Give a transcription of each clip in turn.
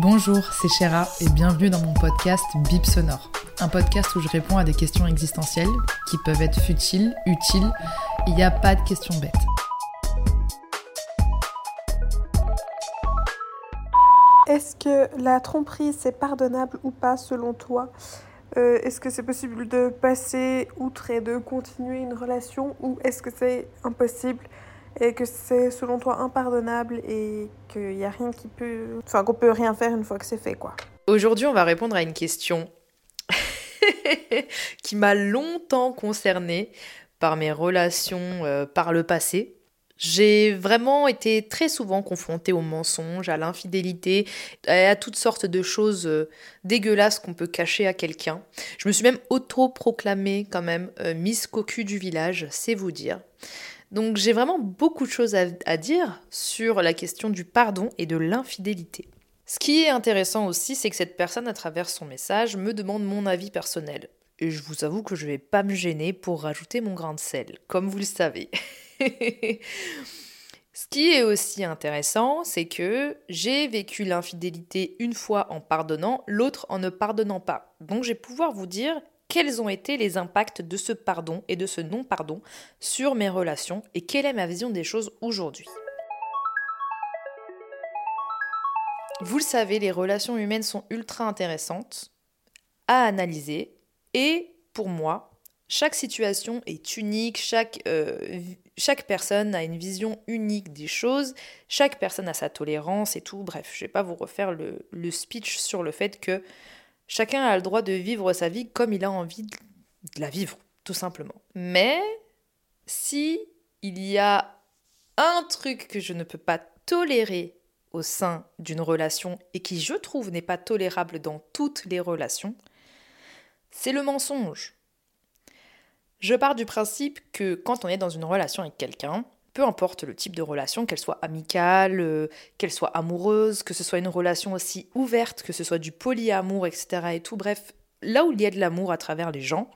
Bonjour, c'est Chéra et bienvenue dans mon podcast Bip Sonore. Un podcast où je réponds à des questions existentielles qui peuvent être futiles, utiles. Il n'y a pas de questions bêtes. Est-ce que la tromperie, c'est pardonnable ou pas selon toi? Euh, Est-ce que c'est possible de passer outre et de continuer une relation ou est-ce que c'est impossible? Et que c'est selon toi impardonnable et qu'il n'y a rien qui peut... Enfin, qu'on peut rien faire une fois que c'est fait, quoi Aujourd'hui, on va répondre à une question qui m'a longtemps concernée par mes relations euh, par le passé. J'ai vraiment été très souvent confrontée au mensonge, à l'infidélité, à toutes sortes de choses euh, dégueulasses qu'on peut cacher à quelqu'un. Je me suis même auto-proclamée quand même euh, Miss Cocu du village, c'est vous dire. Donc j'ai vraiment beaucoup de choses à, dire sur la question du pardon et de l'infidélité. Ce qui est intéressant aussi, c'est que cette personne, à travers son message, me demande mon avis personnel. Et je vous avoue que je vais pas me gêner pour rajouter mon grain de sel, comme vous le savez. Ce qui est aussi intéressant, c'est que j'ai vécu l'infidélité une fois en pardonnant, l'autre en ne pardonnant pas. Donc je vais pouvoir vous dire quels ont été les impacts de ce pardon et de ce non-pardon sur mes relations et quelle est ma vision des choses aujourd'hui. Vous le savez, les relations humaines sont ultra intéressantes à analyser et pour moi, chaque situation est unique, chaque, euh, personne a une vision unique des choses, chaque personne a sa tolérance et tout. Bref, je ne vais pas vous refaire le speech sur le fait que chacun a le droit de vivre sa vie comme il a envie de la vivre, tout simplement. Mais si il y a un truc que je ne peux pas tolérer au sein d'une relation et qui, je trouve, n'est pas tolérable dans toutes les relations, c'est le mensonge. Je pars du principe que quand on est dans une relation avec quelqu'un, peu importe le type de relation, qu'elle soit amicale, euh, qu'elle soit amoureuse, que ce soit une relation aussi ouverte, que ce soit du polyamour, etc. et tout, bref, là où il y a de l'amour à travers les gens,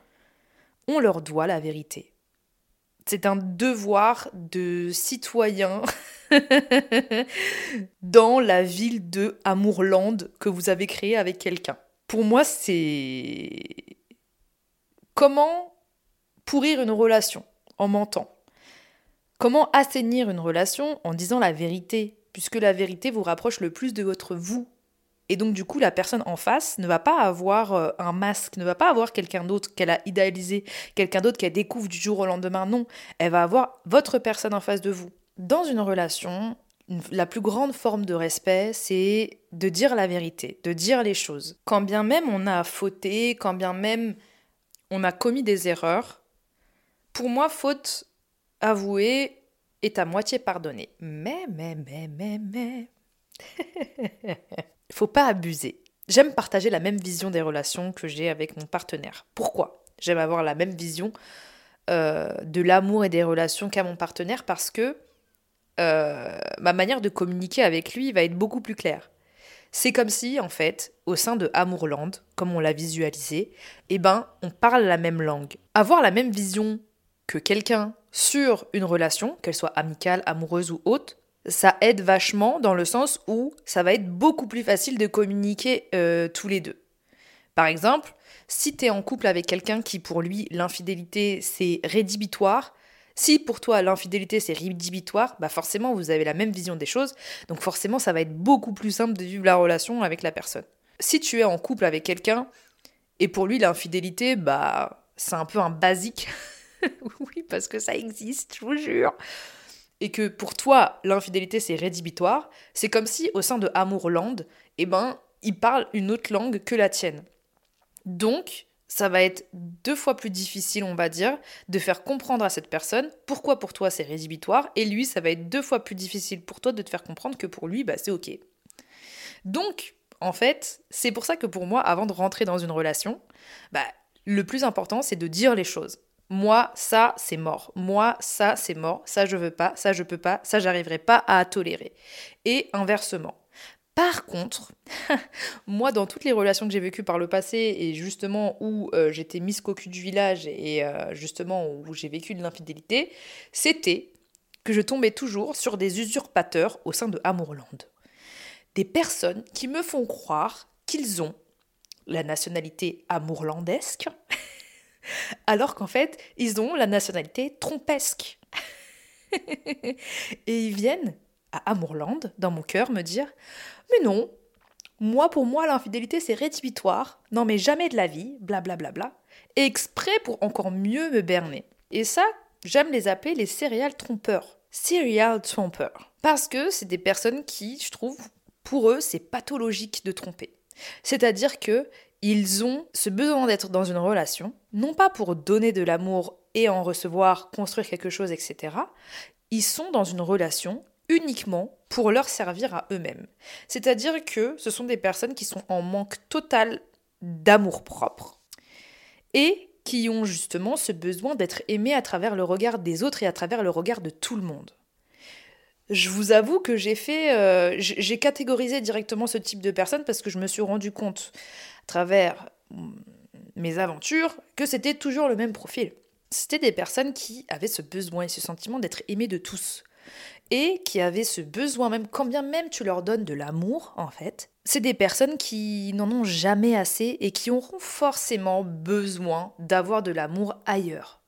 on leur doit la vérité. C'est un devoir de citoyen dans la ville de Amourland que vous avez créée avec quelqu'un. Pour moi, c'est comment pourrir une relation en mentant Comment assainir une relation en disant la vérité Puisque la vérité vous rapproche le plus de votre vous? Et donc du coup, la personne en face ne va pas avoir euh, un masque, ne va pas avoir quelqu'un d'autre qu'elle a idéalisé, quelqu'un d'autre qu'elle découvre du jour au lendemain. Non, elle va avoir votre personne en face de vous. Dans une relation, la plus grande forme de respect, c'est de dire la vérité, de dire les choses. Quand bien même on a fauté, quand bien même on a commis des erreurs, pour moi, faute avouée est à moitié pardonnée. Mais, mais, mais, mais, mais. Il faut pas abuser. J'aime partager la même vision des relations que j'ai avec mon partenaire. Pourquoi? J'aime avoir la même vision euh, de l'amour et des relations qu'à mon partenaire parce que euh, ma manière de communiquer avec lui va être beaucoup plus claire. C'est comme si, en fait, au sein de Amourland, comme on l'a visualisé, eh ben, on parle la même langue. Avoir la même vision que quelqu'un sur une relation, qu'elle soit amicale, amoureuse ou autre, ça aide vachement dans le sens où ça va être beaucoup plus facile de communiquer euh, tous les deux. Par exemple, si tu es en couple avec quelqu'un qui pour lui l'infidélité c'est rédhibitoire, si pour toi l'infidélité c'est rédhibitoire, bah forcément vous avez la même vision des choses, donc forcément ça va être beaucoup plus simple de vivre la relation avec la personne. Si tu es en couple avec quelqu'un et pour lui l'infidélité bah c'est un peu un basique oui, parce que ça existe, je vous jure. Et que pour toi, l'infidélité, c'est rédhibitoire, c'est comme si au sein de Amourland, eh ben, il parle une autre langue que la tienne. Donc, ça va être deux fois plus difficile, on va dire, de faire comprendre à cette personne pourquoi pour toi c'est rédhibitoire, et lui, ça va être deux fois plus difficile pour toi de te faire comprendre que pour lui, bah, c'est ok. Donc, en fait, c'est pour ça que pour moi, avant de rentrer dans une relation, bah, le plus important, c'est de dire les choses. Moi, ça, c'est mort. Moi, ça, c'est mort. Ça, je veux pas. Ça, je peux pas. Ça, j'arriverai pas à tolérer. Et inversement. Par contre, moi, dans toutes les relations que j'ai vécues par le passé, et justement où euh, j'étais mise cocu du village, et euh, justement où j'ai vécu de l'infidélité, c'était que je tombais toujours sur des usurpateurs au sein de Amourland. Des personnes qui me font croire qu'ils ont la nationalité amourlandesque, alors qu'en fait, ils ont la nationalité trompesque. et ils viennent à Amourland, dans mon cœur, me dire Mais non, moi pour moi l'infidélité c'est rédhibitoire, non mais jamais de la vie, blablabla, bla, bla, bla, exprès pour encore mieux me berner. Et ça, j'aime les appeler les serial trompeurs. Serial trompeurs. Parce que c'est des personnes qui, je trouve, pour eux, c'est pathologique de tromper. C'est-à-dire que ils ont ce besoin d'être dans une relation, non pas pour donner de l'amour et en recevoir, construire quelque chose, etc. Ils sont dans une relation uniquement pour leur servir à eux-mêmes. C'est-à-dire que ce sont des personnes qui sont en manque total d'amour propre et qui ont justement ce besoin d'être aimés à travers le regard des autres et à travers le regard de tout le monde. Je vous avoue que j'ai fait, euh, j'ai catégorisé directement ce type de personnes parce que je me suis rendu compte travers mes aventures que c'était toujours le même profil. C'était des personnes qui avaient ce besoin et ce sentiment d'être aimées de tous et qui avaient ce besoin même, quand bien même tu leur donnes de l'amour, en fait, c'est des personnes qui n'en ont jamais assez et qui auront forcément besoin d'avoir de l'amour ailleurs.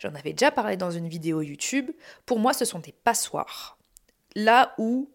J'en avais déjà parlé dans une vidéo YouTube. Pour moi, ce sont des passoires. Là où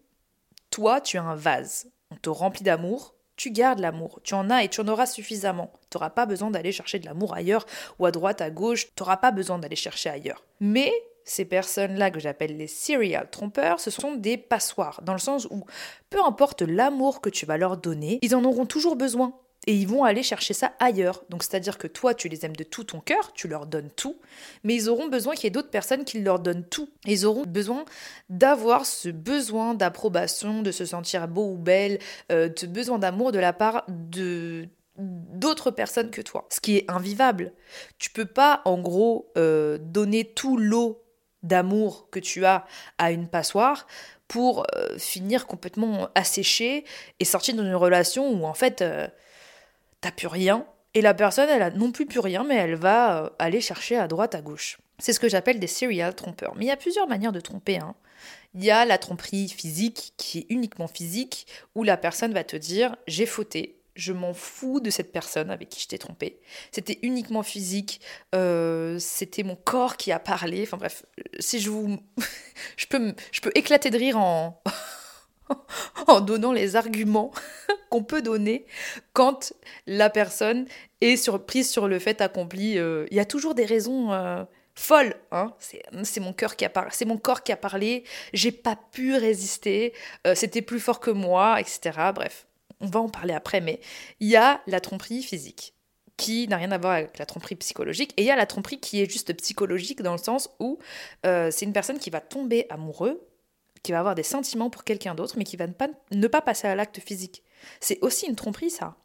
toi, tu as un vase, on te remplit d'amour, tu gardes l'amour, tu en as et tu en auras suffisamment. Tu n'auras pas besoin d'aller chercher de l'amour ailleurs ou à droite, à gauche, tu n'auras pas besoin d'aller chercher ailleurs. Mais ces personnes-là que j'appelle les serial trompeurs, ce sont des passoires, dans le sens où peu importe l'amour que tu vas leur donner, ils en auront toujours besoin. Et ils vont aller chercher ça ailleurs. Donc c'est-à-dire que toi, tu les aimes de tout ton cœur, tu leur donnes tout, mais ils auront besoin qu'il y ait d'autres personnes qui leur donnent tout. ils auront besoin d'avoir ce besoin d'approbation, de se sentir beau ou belle, euh, de besoin d'amour de la part d'autres personnes que toi, ce qui est invivable. Tu peux pas, en gros, euh, donner tout l'eau d'amour que tu as à une passoire pour euh, finir complètement asséché et sortir dans une relation où en fait t'as plus rien et la personne elle a non plus plus rien mais elle va euh, aller chercher à droite à gauche. C'est ce que j'appelle des serial trompeurs. Mais il y a plusieurs manières de tromper. Hein. Il y a la tromperie physique qui est uniquement physique où la personne va te dire j'ai fauté, je m'en fous de cette personne avec qui je t'ai trompé. C'était uniquement physique, euh, c'était mon corps qui a parlé. Enfin bref, si je vous. je, peux, je peux éclater de rire en. en donnant les arguments qu'on peut donner quand la personne est surprise sur le fait accompli. Euh, il y a toujours des raisons euh, folles. Hein c'est mon cœur qui a mon corps qui a parlé. J'ai pas pu résister. C'était plus fort que moi, etc. Bref on va en parler après, mais il y a la tromperie physique qui n'a rien à voir avec la tromperie psychologique, et il y a la tromperie qui est juste psychologique dans le sens où euh, c'est une personne qui va tomber amoureux, qui va avoir des sentiments pour quelqu'un d'autre, mais qui va ne pas, ne pas passer à l'acte physique. C'est aussi une tromperie, ça.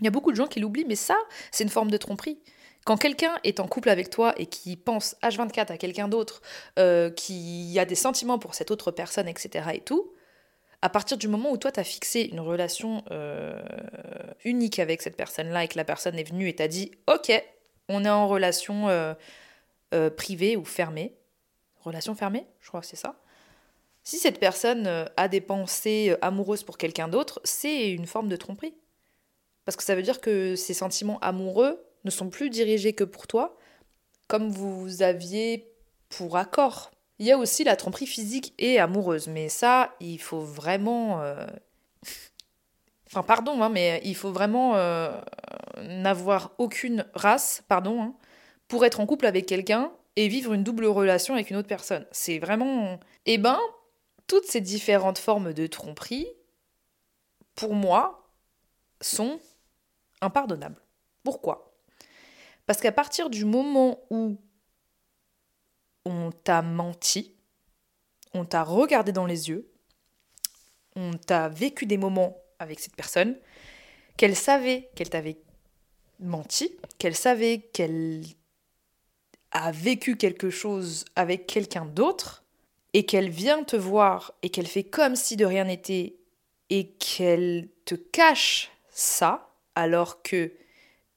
Il y a beaucoup de gens qui l'oublient, mais ça, c'est une forme de tromperie. Quand quelqu'un est en couple avec toi et qui pense H24 à quelqu'un d'autre, euh, qui a des sentiments pour cette autre personne, etc. et tout, à partir du moment où toi, tu as fixé une relation euh, unique avec cette personne-là et que la personne est venue et t'a dit Ok, on est en relation euh, privée ou fermée. Relation fermée, je crois que c'est ça. Si cette personne a des pensées amoureuses pour quelqu'un d'autre, c'est une forme de tromperie. Parce que ça veut dire que ces sentiments amoureux ne sont plus dirigés que pour toi, comme vous aviez pour accord. Il y a aussi la tromperie physique et amoureuse, mais ça, il faut vraiment... Euh, enfin, pardon, hein, mais il faut vraiment euh, n'avoir aucune race, pardon, hein, pour être en couple avec quelqu'un et vivre une double relation avec une autre personne. C'est vraiment... Eh ben, toutes ces différentes formes de tromperie, pour moi, sont impardonnables. Pourquoi? Parce qu'à partir du moment où on t'a menti, on t'a regardé dans les yeux, on t'a vécu des moments avec cette personne, qu'elle savait qu'elle t'avait menti, qu'elle savait qu'elle a vécu quelque chose avec quelqu'un d'autre, et qu'elle vient te voir et qu'elle fait comme si de rien n'était, et qu'elle te cache ça, alors que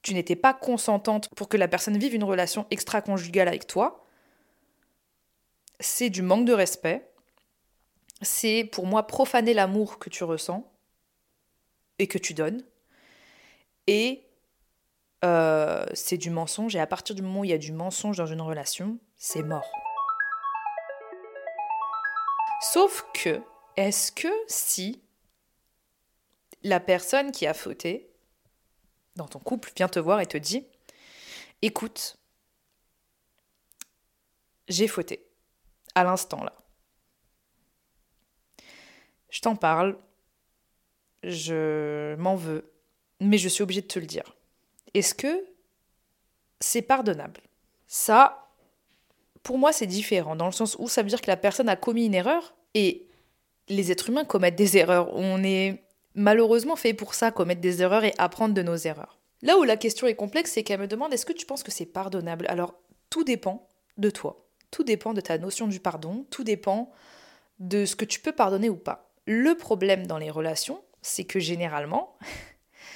tu n'étais pas consentante pour que la personne vive une relation extra-conjugale avec toi, c'est du manque de respect. C'est pour moi profaner l'amour que tu ressens et que tu donnes. Et euh, c'est du mensonge. Et à partir du moment où il y a du mensonge dans une relation, c'est mort. Sauf que, est-ce que si la personne qui a fauté dans ton couple vient te voir et te dit Écoute, j'ai fauté à l'instant là. Je t'en parle, je m'en veux, mais je suis obligée de te le dire. Est-ce que c'est pardonnable? Ça, pour moi, c'est différent, dans le sens où ça veut dire que la personne a commis une erreur, et les êtres humains commettent des erreurs. On est malheureusement fait pour ça, commettre des erreurs et apprendre de nos erreurs. Là où la question est complexe, c'est qu'elle me demande est-ce que tu penses que c'est pardonnable? Alors, tout dépend de toi. Tout dépend de ta notion du pardon, tout dépend de ce que tu peux pardonner ou pas. Le problème dans les relations, c'est que généralement,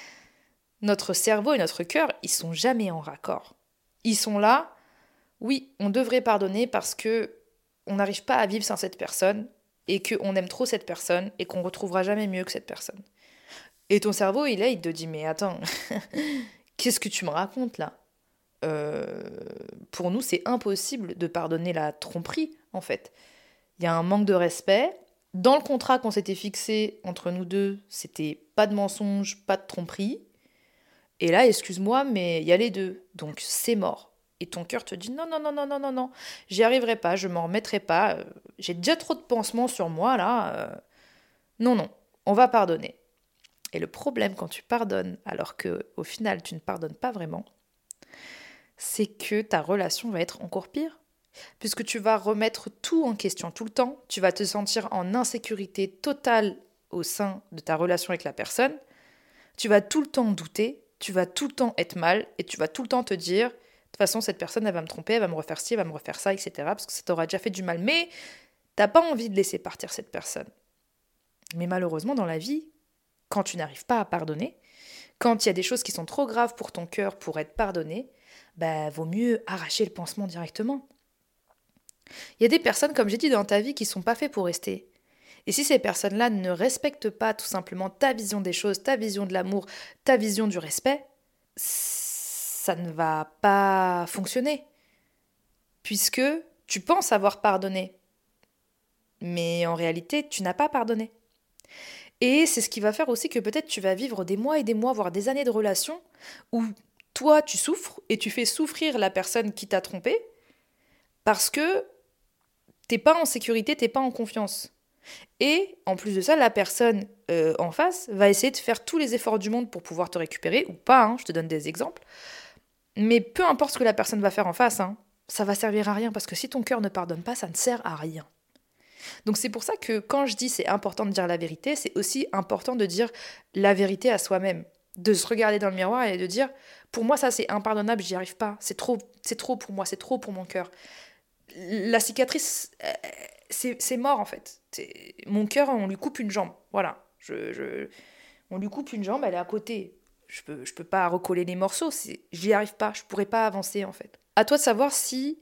notre cerveau et notre cœur, ils sont jamais en raccord. Ils sont là, oui, on devrait pardonner parce que on n'arrive pas à vivre sans cette personne, et qu'on aime trop cette personne et qu'on retrouvera jamais mieux que cette personne. Et ton cerveau, il est, il te dit mais attends, qu'est-ce que tu me racontes là? Euh, Pour nous, c'est impossible de pardonner la tromperie en fait. Il y a un manque de respect. Dans le contrat qu'on s'était fixé entre nous deux, c'était pas de mensonge, pas de tromperie. Et là, excuse-moi, mais il y a les deux. Donc c'est mort et ton cœur te dit non, non, non, non, non, non, non, j'y arriverai pas, je m'en remettrai pas, euh, j'ai déjà trop de pansements sur moi là. Euh. Non, non, on va pardonner. Et le problème quand tu pardonnes, alors que au final tu ne pardonnes pas vraiment, c'est que ta relation va être encore pire. Puisque tu vas remettre tout en question tout le temps, tu vas te sentir en insécurité totale au sein de ta relation avec la personne, tu vas tout le temps douter, tu vas tout le temps être mal et tu vas tout le temps te dire toute façon, cette personne, elle va me tromper, elle va me refaire ci, elle va me refaire ça, etc. Parce que ça t'aura déjà fait du mal. Mais t'as pas envie de laisser partir cette personne. Mais malheureusement, dans la vie, quand tu n'arrives pas à pardonner, quand il y a des choses qui sont trop graves pour ton cœur pour être pardonnées, bah, vaut mieux arracher le pansement directement. Il y a des personnes, comme j'ai dit dans ta vie, qui sont pas faites pour rester. Et si ces personnes-là ne respectent pas tout simplement ta vision des choses, ta vision de l'amour, ta vision du respect, ça ne va pas fonctionner. Puisque tu penses avoir pardonné. Mais en réalité, tu n'as pas pardonné. Et c'est ce qui va faire aussi que peut-être tu vas vivre des mois et des mois, voire des années de relation où toi tu souffres et tu fais souffrir la personne qui t'a trompé parce que t'es pas en sécurité, t'es pas en confiance. Et en plus de ça, la personne euh, en face va essayer de faire tous les efforts du monde pour pouvoir te récupérer, ou pas, hein, je te donne des exemples, mais peu importe ce que la personne va faire en face, hein, ça va servir à rien parce que si ton cœur ne pardonne pas, ça ne sert à rien. Donc c'est pour ça que quand je dis c'est important de dire la vérité, c'est aussi important de dire la vérité à soi-même, de se regarder dans le miroir et de dire pour moi ça c'est impardonnable, j'y arrive pas, c'est trop c'est trop pour moi, c'est trop pour mon cœur. La cicatrice euh, c'est mort en fait. Mon cœur, on lui coupe une jambe. Voilà. je, on lui coupe une jambe, elle est à côté je peux, je peux pas recoller les morceaux, j'y arrive pas, je pourrais pas avancer en fait. À toi de savoir si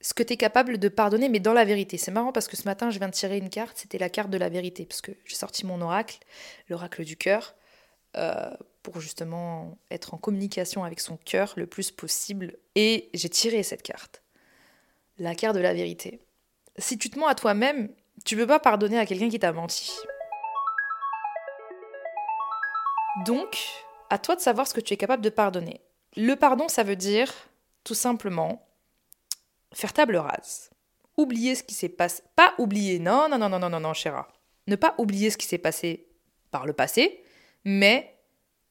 ce que tu es capable de pardonner, mais dans la vérité. C'est marrant parce que ce matin, je viens de tirer une carte, c'était la carte de la vérité, parce que j'ai sorti mon oracle, l'oracle du cœur, euh, pour justement être en communication avec son cœur le plus possible. Et j'ai tiré cette carte, la carte de la vérité. Si tu te mens à toi-même, tu peux pas pardonner à quelqu'un qui t'a menti. Donc, à toi de savoir ce que tu es capable de pardonner. Le pardon, ça veut dire tout simplement faire table rase. Oublier ce qui s'est passé. Pas oublier, non, non, non, non, non, non, non, chéra. Ne pas oublier ce qui s'est passé par le passé, mais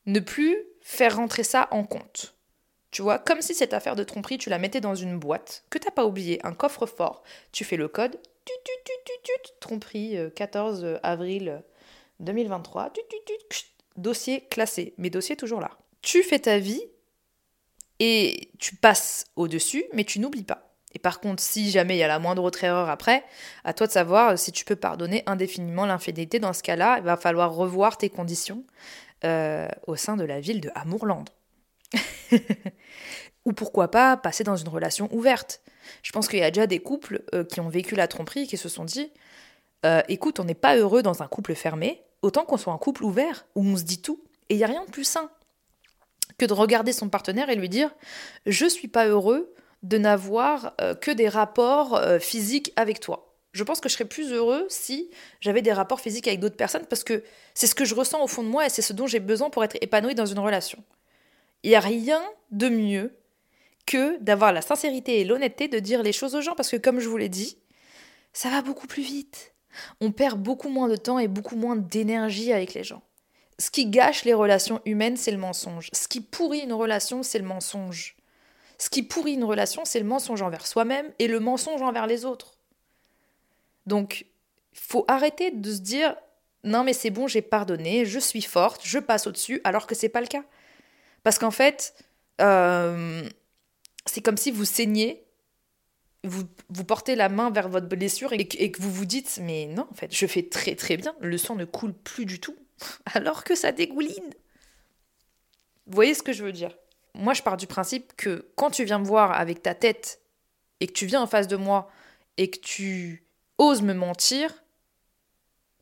ne plus faire rentrer ça en compte. Tu vois, comme si cette affaire de tromperie, tu la mettais dans une boîte, que t'as pas oublié, un coffre-fort, tu fais le code, tu, tu, tu, tu, tu, tromperie, 14 euh, avril 2023, tu, tu, dossier classé, mes dossiers toujours là. Tu fais ta vie et tu passes au-dessus, mais tu n'oublies pas. Et par contre, si jamais il y a la moindre autre erreur après, à toi de savoir si tu peux pardonner indéfiniment l'infidélité. Dans ce cas-là, il va falloir revoir tes conditions euh, au sein de la ville de Amourland. Ou pourquoi pas passer dans une relation ouverte. Je pense qu'il y a déjà des couples euh, qui ont vécu la tromperie et qui se sont dit euh, écoute, on n'est pas heureux dans un couple fermé, autant qu'on soit un couple ouvert où on se dit tout. Et il n'y a rien de plus sain que de regarder son partenaire et lui dire je suis pas heureux de n'avoir euh, que des rapports physiques avec toi. Je pense que je serais plus heureux si j'avais des rapports physiques avec d'autres personnes parce que c'est ce que je ressens au fond de moi et c'est ce dont j'ai besoin pour être épanoui dans une relation. Il n'y a rien de mieux que d'avoir la sincérité et l'honnêteté de dire les choses aux gens parce que comme je vous l'ai dit, ça va beaucoup plus vite. On perd beaucoup moins de temps et beaucoup moins d'énergie avec les gens. Ce qui gâche les relations humaines, c'est le mensonge. Ce qui pourrit une relation, c'est le mensonge. Ce qui pourrit une relation, c'est le mensonge envers soi-même et le mensonge envers les autres. Donc, faut arrêter de se dire non mais c'est bon, j'ai pardonné, je suis forte, je passe au-dessus, alors que c'est pas le cas. Parce qu'en fait, euh, c'est comme si vous saignez, vous, portez la main vers votre blessure et, et, que vous vous dites mais non, en fait, je fais très très bien, le sang ne coule plus du tout, alors que ça dégouline. Vous voyez ce que je veux dire? Moi, je pars du principe que quand tu viens me voir avec ta tête et que tu viens en face de moi et que tu oses me mentir,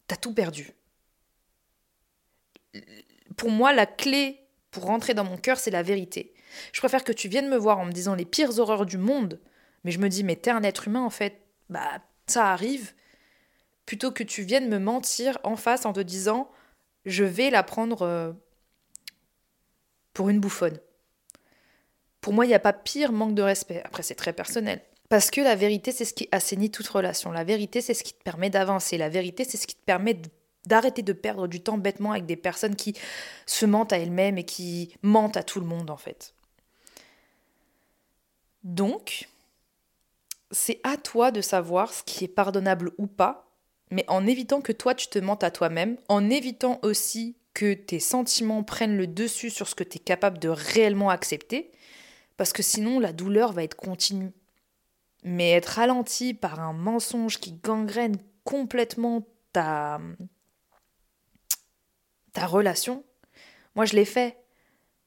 t'as tout perdu. Pour moi, la clé pour rentrer dans mon cœur, c'est la vérité. Je préfère que tu viennes me voir en me disant les pires horreurs du monde, mais je me dis, mais t'es un être humain en fait, bah ça arrive, plutôt que tu viennes me mentir en face en te disant, je vais la prendre euh, pour une bouffonne. Pour moi, il n'y a pas pire manque de respect. Après, c'est très personnel. Parce que la vérité, c'est ce qui assainit toute relation. La vérité, c'est ce qui te permet d'avancer. La vérité, c'est ce qui te permet d'arrêter de perdre du temps bêtement avec des personnes qui se mentent à elles-mêmes et qui mentent à tout le monde, en fait. Donc, c'est à toi de savoir ce qui est pardonnable ou pas, mais en évitant que toi tu te mentes à toi-même, en évitant aussi que tes sentiments prennent le dessus sur ce que tu es capable de réellement accepter, parce que sinon la douleur va être continue mais être ralenti par un mensonge qui gangrène complètement ta, ta relation, moi je l'ai fait.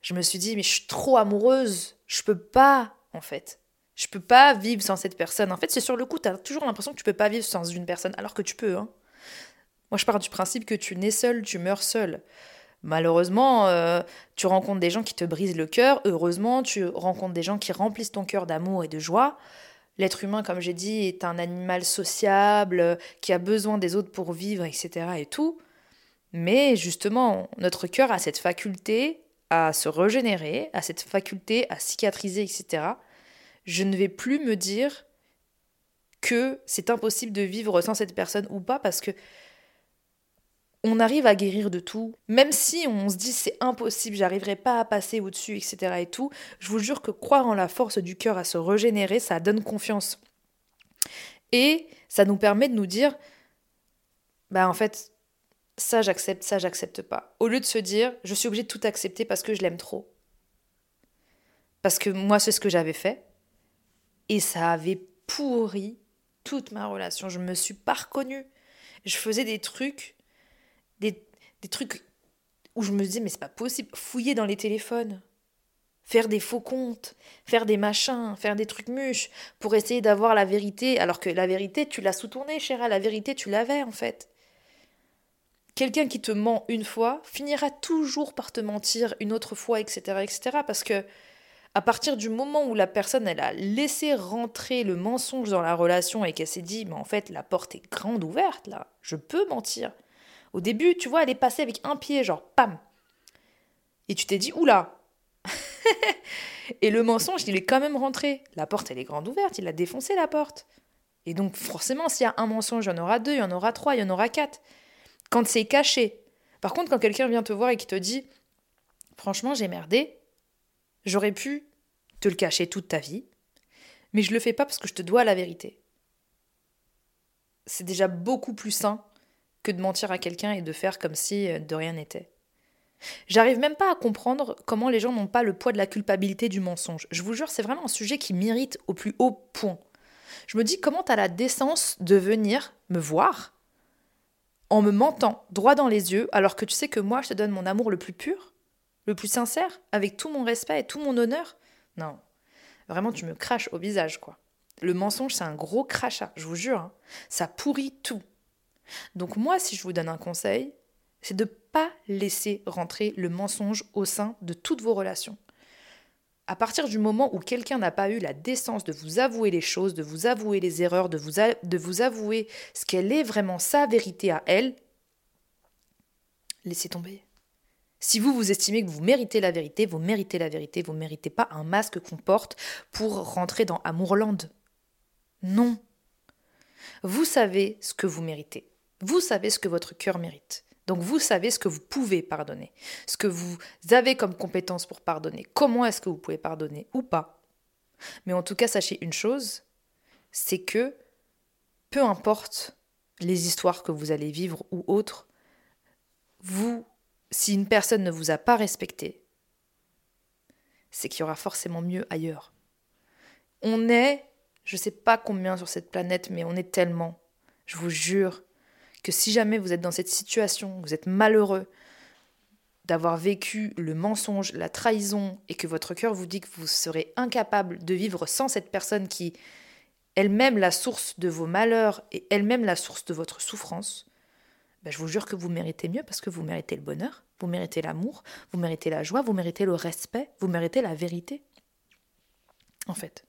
Je me suis dit, mais je suis trop amoureuse, je peux pas, en fait. Je peux pas vivre sans cette personne. En fait, c'est sur le coup, tu as toujours l'impression que tu peux pas vivre sans une personne, alors que tu peux. Hein. Moi, je pars du principe que tu nais seul, tu meurs seul. Malheureusement, euh, tu rencontres des gens qui te brisent le cœur. Heureusement, tu rencontres des gens qui remplissent ton cœur d'amour et de joie. L'être humain, comme j'ai dit, est un animal sociable, qui a besoin des autres pour vivre, etc. et tout. Mais justement, notre cœur a cette faculté à se régénérer, a cette faculté à cicatriser, etc. Je ne vais plus me dire que c'est impossible de vivre sans cette personne ou pas parce que on arrive à guérir de tout. Même si on se dit c'est impossible, j'arriverai pas à passer au-dessus, etc. et tout, je vous jure que croire en la force du cœur à se régénérer, ça donne confiance. Et ça nous permet de nous dire, bah en fait, ça j'accepte, ça j'accepte pas. Au lieu de se dire, je suis obligée de tout accepter parce que je l'aime trop. Parce que moi, c'est ce que j'avais fait. Et ça avait pourri toute ma relation. Je me suis pas reconnue. Je faisais des trucs des, trucs où je me disais, mais c'est pas possible. Fouiller dans les téléphones, faire des faux comptes, faire des machins, faire des trucs muches pour essayer d'avoir la vérité, alors que la vérité, tu l'as sous-tournée, chéra, la vérité, tu l'avais en fait. Quelqu'un qui te ment une fois finira toujours par te mentir une autre fois, etc., etc., parce que à partir du moment où la personne elle a laissé rentrer le mensonge dans la relation et qu'elle s'est dit mais en fait la porte est grande ouverte là, je peux mentir. Au début, tu vois, elle est passée avec un pied, genre pam. Et tu t'es dit, oula Et le mensonge, il est quand même rentré. La porte, elle est grande ouverte, il a défoncé la porte. Et donc, forcément, s'il y a un mensonge, il y en aura deux, il y en aura trois, il y en aura quatre. Quand c'est caché. Par contre, quand quelqu'un vient te voir et qui te dit, franchement, j'ai merdé, j'aurais pu te le cacher toute ta vie, mais je le fais pas parce que je te dois la vérité. C'est déjà beaucoup plus sain que de mentir à quelqu'un et de faire comme si euh, de rien n'était. J'arrive même pas à comprendre comment les gens n'ont pas le poids de la culpabilité du mensonge. Je vous jure, c'est vraiment un sujet qui m'irrite au plus haut point. Je me dis comment tu as la décence de venir me voir en me mentant droit dans les yeux alors que tu sais que moi je te donne mon amour le plus pur, le plus sincère, avec tout mon respect et tout mon honneur. Non, vraiment tu me craches au visage quoi. Le mensonge c'est un gros crachat, je vous jure, hein. ça pourrit tout. Donc moi si je vous donne un conseil, c'est de ne pas laisser rentrer le mensonge au sein de toutes vos relations. À partir du moment où quelqu'un n'a pas eu la décence de vous avouer les choses, de vous avouer les erreurs, de de vous avouer ce qu'elle est vraiment sa vérité à elle, laissez tomber. Si vous vous estimez que vous méritez la vérité, vous méritez la vérité, vous ne méritez pas un masque qu'on porte pour rentrer dans Amourland. Non. Vous savez ce que vous méritez. Vous savez ce que votre cœur mérite. Donc vous savez ce que vous pouvez pardonner, ce que vous avez comme compétence pour pardonner, comment est-ce que vous pouvez pardonner ou pas? Mais en tout cas, sachez une chose, c'est que peu importe les histoires que vous allez vivre ou autres, vous, si une personne ne vous a pas respecté, c'est qu'il y aura forcément mieux ailleurs. On est, je ne sais pas combien sur cette planète, mais on est tellement, je vous jure, que si jamais vous êtes dans cette situation, vous êtes malheureux d'avoir vécu le mensonge, la trahison, et que votre cœur vous dit que vous serez incapable de vivre sans cette personne qui elle-même la source de vos malheurs et elle-même la source de votre souffrance, ben je vous jure que vous méritez mieux parce que vous méritez le bonheur, vous méritez l'amour, vous méritez la joie, vous méritez le respect, vous méritez la vérité. En fait.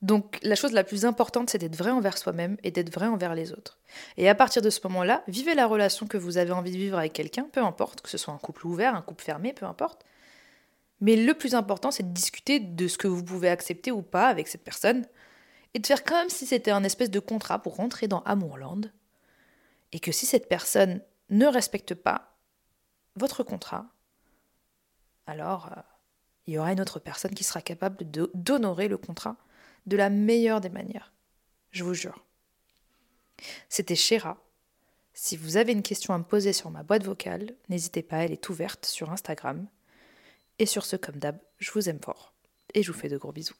Donc la chose la plus importante, c'est d'être vrai envers soi-même et d'être vrai envers les autres. Et à partir de ce moment-là, vivez la relation que vous avez envie de vivre avec quelqu'un, peu importe, que ce soit un couple ouvert, un couple fermé, peu importe. Mais le plus important, c'est de discuter de ce que vous pouvez accepter ou pas avec cette personne, et de faire comme si c'était un espèce de contrat pour rentrer dans Amourland, et que si cette personne ne respecte pas votre contrat, alors euh, il y aura une autre personne qui sera capable d'honorer le contrat de la meilleure des manières. Je vous jure. C'était Chéra. Si vous avez une question à me poser sur ma boîte vocale, n'hésitez pas, elle est ouverte sur Instagram. Et sur ce, comme d'hab, je vous aime fort. Et je vous fais de gros bisous.